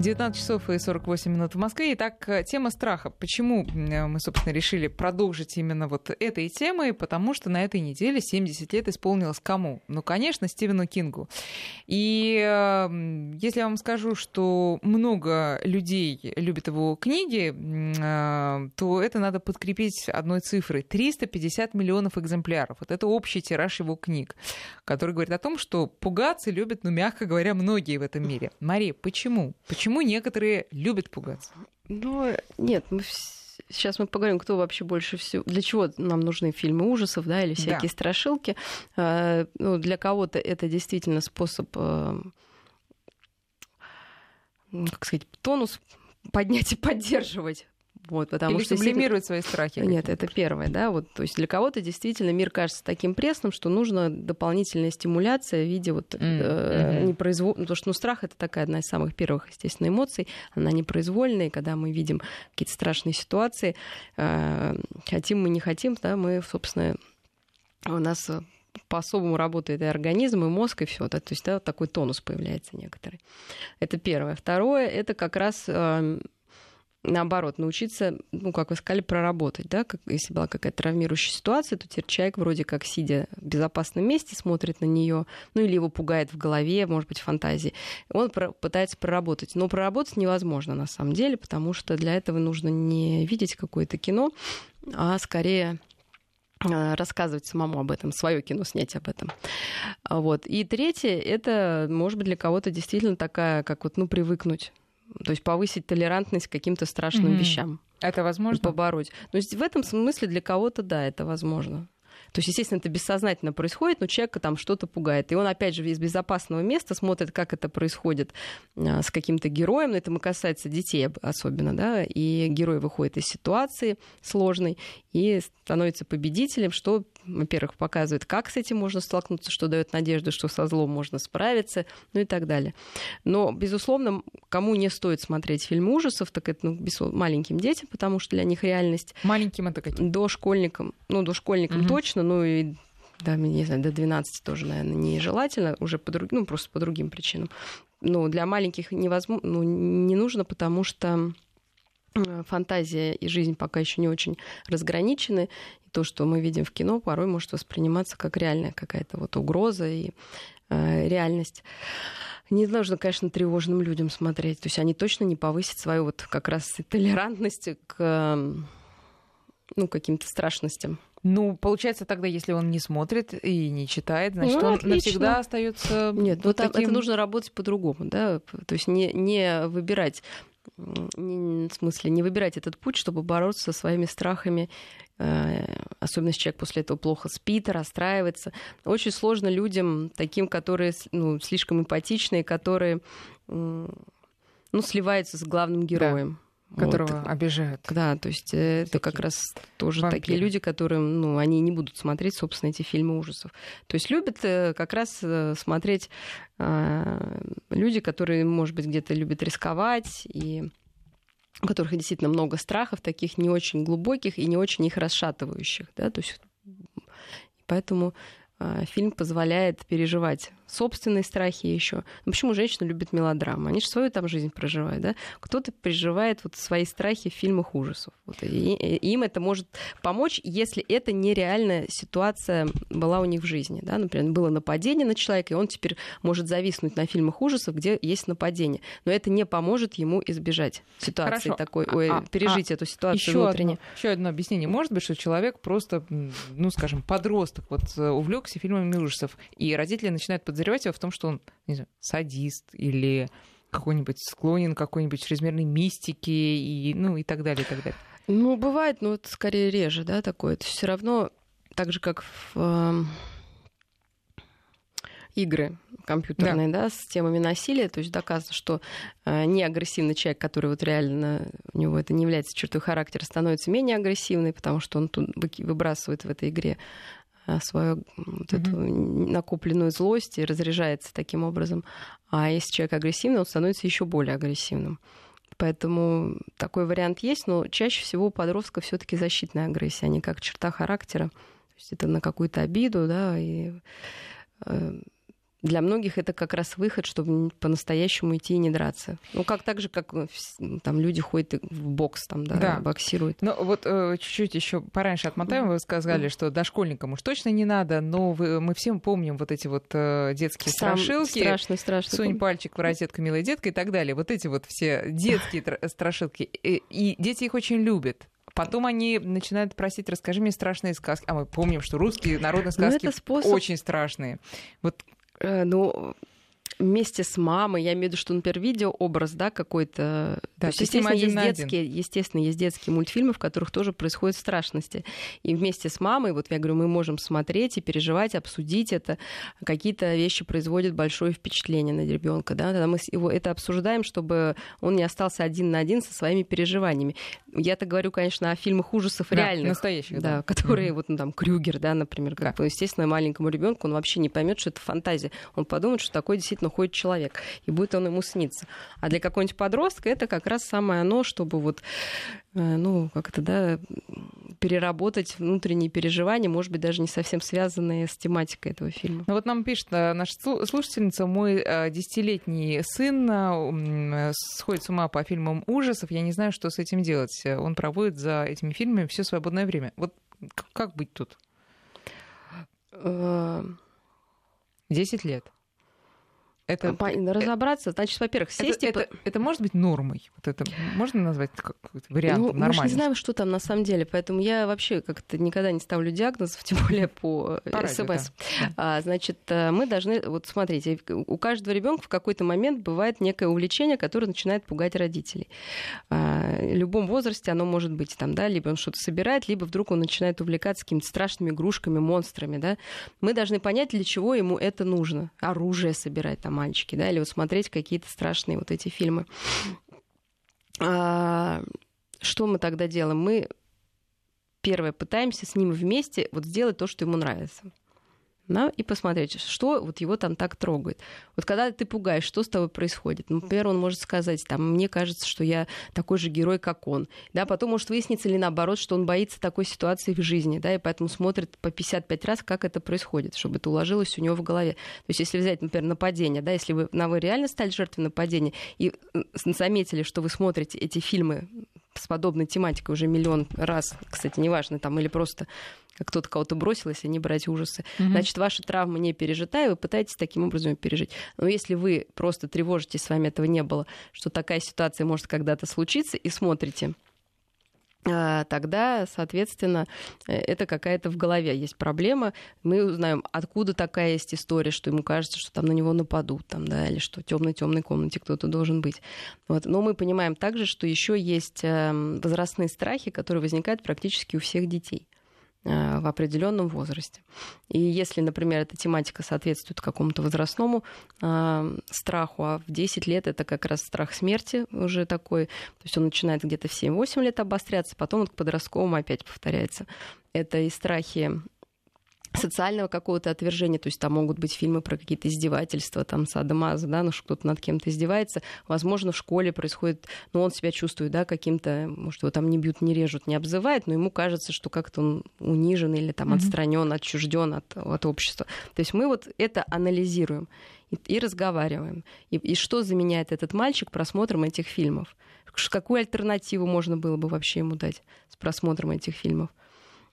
19 часов и 48 минут в Москве. Итак, тема страха. Почему мы, собственно, решили продолжить именно вот этой темой? Потому что на этой неделе 70 лет исполнилось кому? Ну, конечно, Стивену Кингу. И э, если я вам скажу, что много людей любят его книги, э, то это надо подкрепить одной цифрой. 350 миллионов экземпляров. Вот это общий тираж его книг, который говорит о том, что пугаться любят, ну, мягко говоря, многие в этом мире. Мария, почему? Почему Почему некоторые любят пугаться? Ну, нет, мы сейчас мы поговорим, кто вообще больше всего, для чего нам нужны фильмы ужасов, да, или всякие да. страшилки. А, ну, для кого-то это действительно способ, э, как сказать, тонус поднять и поддерживать вот, потому Или что сублимирует свои страхи. Нет, это первое, да. Вот, то есть для кого-то действительно мир кажется таким пресным, что нужна дополнительная стимуляция в виде вот mm-hmm. э, непроизвол... Потому что ну, страх это такая одна из самых первых, естественно, эмоций. Она непроизвольная, когда мы видим какие-то страшные ситуации, э, хотим мы, не хотим, да, мы, собственно, у нас э, по-особому работает и организм, и мозг, и все. Да, то есть да, такой тонус появляется некоторый. Это первое. Второе, это как раз эм, наоборот, научиться, ну, как вы сказали, проработать, да, как, если была какая-то травмирующая ситуация, то теперь человек вроде как сидя в безопасном месте смотрит на нее, ну, или его пугает в голове, может быть, фантазии, он про- пытается проработать. Но проработать невозможно на самом деле, потому что для этого нужно не видеть какое-то кино, а скорее э, рассказывать самому об этом, свое кино снять об этом. Вот. И третье, это, может быть, для кого-то действительно такая, как вот, ну, привыкнуть то есть повысить толерантность к каким-то страшным mm-hmm. вещам. Это возможно? Побороть. Но в этом смысле для кого-то, да, это возможно. То есть, естественно, это бессознательно происходит, но человека там что-то пугает. И он, опять же, из безопасного места смотрит, как это происходит а, с каким-то героем. Но это касается детей особенно, да, и герой выходит из ситуации сложной и становится победителем, что, во-первых, показывает, как с этим можно столкнуться, что дает надежду, что со злом можно справиться, ну и так далее. Но, безусловно, кому не стоит смотреть фильм ужасов, так это ну, маленьким детям, потому что для них реальность... Маленьким это какие? Дошкольникам. Ну, дошкольникам угу. точно, ну и да, не знаю, до 12 тоже, наверное, нежелательно, уже по другим, ну, просто по другим причинам. Но для маленьких невозможно, ну, не нужно, потому что фантазия и жизнь пока еще не очень разграничены. И то, что мы видим в кино, порой может восприниматься как реальная какая-то вот угроза и э, реальность. Не нужно, конечно, тревожным людям смотреть. То есть они точно не повысят свою вот как раз толерантность к ну, каким-то страшностям. Ну, получается, тогда, если он не смотрит и не читает, значит, ну, он отлично. навсегда остается. Нет, ну таким... это нужно работать по-другому, да. То есть не, не выбирать в смысле, не выбирать этот путь, чтобы бороться со своими страхами, э, особенно если человек после этого плохо спит, расстраивается. Очень сложно людям, таким, которые ну, слишком эмпатичные, которые ну, сливаются с главным героем. Да которого вот. обижают. Да, то есть э, это как раз тоже вампиры. такие люди, которые, ну, они не будут смотреть, собственно, эти фильмы ужасов. То есть любят э, как раз э, смотреть люди, которые, может быть, где-то любят рисковать и у которых действительно много страхов, таких не очень глубоких и не очень их расшатывающих, да, то есть поэтому фильм позволяет переживать собственные страхи еще. Ну, почему женщины любят мелодраму? Они же свою там жизнь проживают, да? Кто-то переживает вот свои страхи в фильмах ужасов. Вот, и, и им это может помочь, если это нереальная ситуация была у них в жизни, да? Например, было нападение на человека, и он теперь может зависнуть на фильмах ужасов, где есть нападение. Но это не поможет ему избежать ситуации Хорошо. такой, ой, а, пережить а, эту ситуацию еще внутренне. Одно, еще одно объяснение. Может быть, что человек просто, ну, скажем, подросток, вот э, увлекся фильмами ужасов, и родители начинают подозревать, его в том, что он не знаю, садист или какой-нибудь склонен к какой-нибудь чрезмерной мистике и, ну, и так далее, и так далее. Ну, бывает, но это скорее реже, да, такое. Это все равно, так же, как в э, игры компьютерные, да. да, с темами насилия, то есть доказано, что э, не агрессивный человек, который вот реально у него это не является чертой характера, становится менее агрессивный, потому что он тут выбрасывает в этой игре свою вот эту накопленную злость и разряжается таким образом. А если человек агрессивный, он становится еще более агрессивным. Поэтому такой вариант есть, но чаще всего у подростка все-таки защитная агрессия, а не как черта характера. То есть это на какую-то обиду, да, и э, для многих это как раз выход, чтобы по-настоящему идти и не драться. Ну, как так же, как э, там люди ходят в бокс, там, да, да. боксируют. Ну, вот э, чуть-чуть еще пораньше отмотаем, вы сказали, что дошкольникам уж точно не надо, но вы, мы всем помним вот эти вот э, детские Сам страшилки. Страшно, страшно. Сунь пальчик в розетку, милая детка и так далее. Вот эти вот все детские страшилки. И, дети их очень любят. Потом они начинают просить, расскажи мне страшные сказки. А мы помним, что русские народные ну, сказки способ... очень страшные. Вот Э, ну, вместе с мамой, я имею в виду, что, например, видеообраз, да, какой-то. Да, То есть, естественно, есть детские, естественно, есть детские мультфильмы, в которых тоже происходят страшности. И вместе с мамой, вот я говорю, мы можем смотреть и переживать, обсудить это. Какие-то вещи производят большое впечатление на ребенка, да, тогда мы его это обсуждаем, чтобы он не остался один на один со своими переживаниями. Я-то говорю, конечно, о фильмах ужасов да, реальных, настоящих, да, да. которые mm-hmm. вот ну, там Крюгер, да, например, как да. естественно, маленькому ребенку он вообще не поймет, что это фантазия. Он подумает, что такое действительно ходит человек, и будет он ему сниться. А для какого-нибудь подростка это как раз самое оно, чтобы вот, э, ну, как это, да, переработать внутренние переживания, может быть, даже не совсем связанные с тематикой этого фильма. Ну вот нам пишет э, наша слушательница, мой э, десятилетний сын сходит с ума по фильмам ужасов, я не знаю, что с этим делать. Он проводит за этими фильмами все свободное время. Вот как быть тут? Десять лет. Это, разобраться, значит, во-первых, сесть это, и... это, это может быть нормой? Вот это можно назвать как вариантом ну, нормальным? Мы же не знаем, что там на самом деле, поэтому я вообще как-то никогда не ставлю диагнозов, тем более по, по СМС. Да. А, значит, э, мы должны... Вот смотрите, у каждого ребенка в какой-то момент бывает некое увлечение, которое начинает пугать родителей. А, в любом возрасте оно может быть там, да, либо он что-то собирает, либо вдруг он начинает увлекаться какими-то страшными игрушками, монстрами, да. Мы должны понять, для чего ему это нужно. Оружие собирать, там, мальчики, да, или вот смотреть какие-то страшные вот эти фильмы. А, что мы тогда делаем? Мы первое пытаемся с ним вместе вот сделать то, что ему нравится да, и посмотреть, что вот его там так трогает. Вот когда ты пугаешь, что с тобой происходит? Ну, например, он может сказать, там, мне кажется, что я такой же герой, как он. Да, потом может выясниться или наоборот, что он боится такой ситуации в жизни, да, и поэтому смотрит по 55 раз, как это происходит, чтобы это уложилось у него в голове. То есть если взять, например, нападение, да, если вы, на вы реально стали жертвой нападения и заметили, что вы смотрите эти фильмы с подобной тематикой уже миллион раз, кстати, неважно, там, или просто кто-то кого-то бросил, если не брать ужасы. Угу. Значит, ваша травма не пережита, и вы пытаетесь таким образом пережить. Но если вы просто тревожитесь, с вами этого не было, что такая ситуация может когда-то случиться, и смотрите а, тогда, соответственно, э, это какая-то в голове есть проблема. Мы узнаем, откуда такая есть история, что ему кажется, что там на него нападут, там, да, или что в темной темной комнате кто-то должен быть. Вот. Но мы понимаем также, что еще есть эм, возрастные страхи, которые возникают практически у всех детей. Э, в определенном возрасте. И если, например, эта тематика соответствует какому-то возрастному э, страху, а в 10 лет это как раз страх смерти уже такой, то есть он начинает где-то в 7-8 лет обостряться, потом вот к подростковому опять повторяется. Это и страхи социального какого-то отвержения, то есть там могут быть фильмы про какие-то издевательства, там садомаза, да, ну что-то над кем-то издевается, возможно, в школе происходит, ну он себя чувствует, да, каким-то, может, его там не бьют, не режут, не обзывают, но ему кажется, что как-то он унижен или там mm-hmm. отстранен, отчужден от, от общества. То есть мы вот это анализируем и, и разговариваем. И, и что заменяет этот мальчик просмотром этих фильмов? Какую альтернативу можно было бы вообще ему дать с просмотром этих фильмов?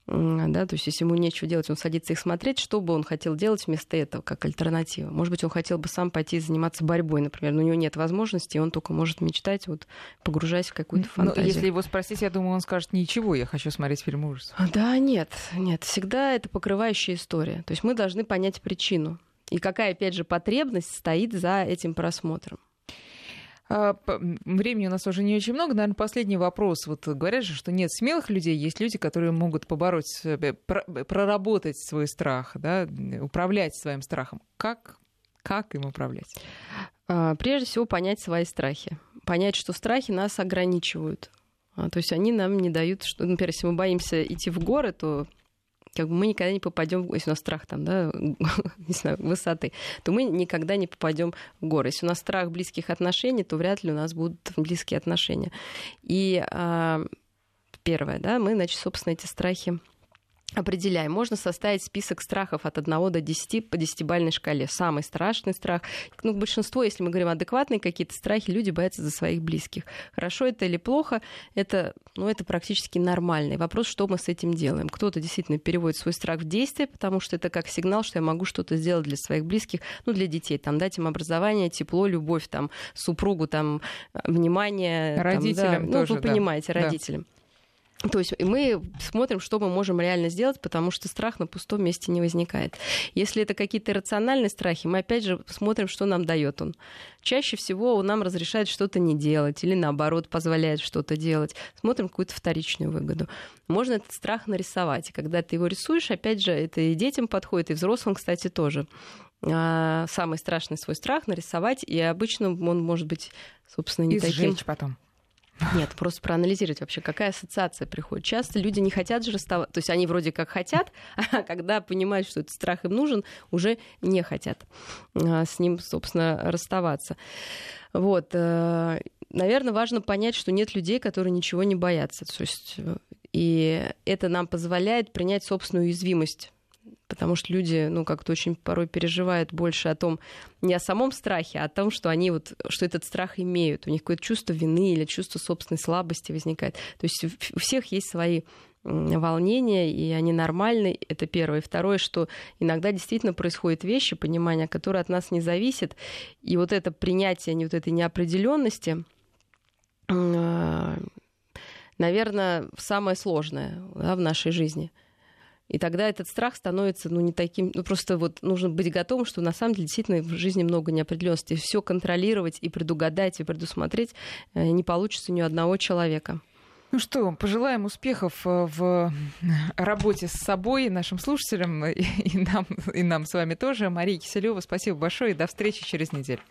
Да, то есть если ему нечего делать, он садится их смотреть, что бы он хотел делать вместо этого, как альтернатива. Может быть, он хотел бы сам пойти заниматься борьбой, например, но у него нет возможности, и он только может мечтать, вот, погружаясь в какую-то фантазию. Но если его спросить, я думаю, он скажет, ничего, я хочу смотреть фильм ужасов. Да, нет, нет, всегда это покрывающая история. То есть мы должны понять причину. И какая, опять же, потребность стоит за этим просмотром. А, времени у нас уже не очень много. Наверное, последний вопрос. Вот говорят же, что нет смелых людей, есть люди, которые могут побороть себя, проработать свой страх, да, управлять своим страхом. Как, как им управлять? А, прежде всего, понять свои страхи. Понять, что страхи нас ограничивают. А, то есть они нам не дают, что, например, если мы боимся идти в горы, то как бы мы никогда не попадем, если у нас страх там, да, не знаю, высоты, то мы никогда не попадем в горы. Если у нас страх близких отношений, то вряд ли у нас будут близкие отношения. И а, первое, да, мы, значит, собственно, эти страхи определяем. Можно составить список страхов от 1 до 10 по десятибальной шкале. Самый страшный страх. Ну, большинство, если мы говорим адекватные какие-то страхи, люди боятся за своих близких. Хорошо это или плохо, это, ну, это практически нормальный вопрос, что мы с этим делаем. Кто-то действительно переводит свой страх в действие, потому что это как сигнал, что я могу что-то сделать для своих близких, ну, для детей, там, дать им образование, тепло, любовь, там, супругу, там, внимание. Родителям там, да, тоже, Ну, вы понимаете, да. родителям. Да. То есть мы смотрим, что мы можем реально сделать, потому что страх на пустом месте не возникает. Если это какие-то рациональные страхи, мы опять же смотрим, что нам дает он. Чаще всего он нам разрешает что-то не делать или наоборот позволяет что-то делать. Смотрим какую-то вторичную выгоду. Можно этот страх нарисовать. И когда ты его рисуешь, опять же, это и детям подходит, и взрослым, кстати, тоже а, самый страшный свой страх нарисовать, и обычно он может быть, собственно, не и таким... потом. Нет, просто проанализировать вообще, какая ассоциация приходит. Часто люди не хотят же расставаться, то есть они вроде как хотят, а когда понимают, что этот страх им нужен, уже не хотят а, с ним, собственно, расставаться. Вот. Э, Наверное, важно понять, что нет людей, которые ничего не боятся. То есть э, И это нам позволяет принять собственную уязвимость потому что люди, ну, как-то очень порой переживают больше о том, не о самом страхе, а о том, что они вот, что этот страх имеют. У них какое-то чувство вины или чувство собственной слабости возникает. То есть у всех есть свои волнения, и они нормальны. Это первое. Второе, что иногда действительно происходят вещи, понимание, которые от нас не зависят. И вот это принятие вот этой неопределенности, наверное, самое сложное да, в нашей жизни – и тогда этот страх становится, ну, не таким, ну, просто вот нужно быть готовым, что на самом деле действительно в жизни много неопределенности. Все контролировать и предугадать, и предусмотреть э, не получится ни у одного человека. Ну что, пожелаем успехов э, в работе с собой, нашим слушателям и нам, и нам с вами тоже. Мария Киселева, спасибо большое и до встречи через неделю.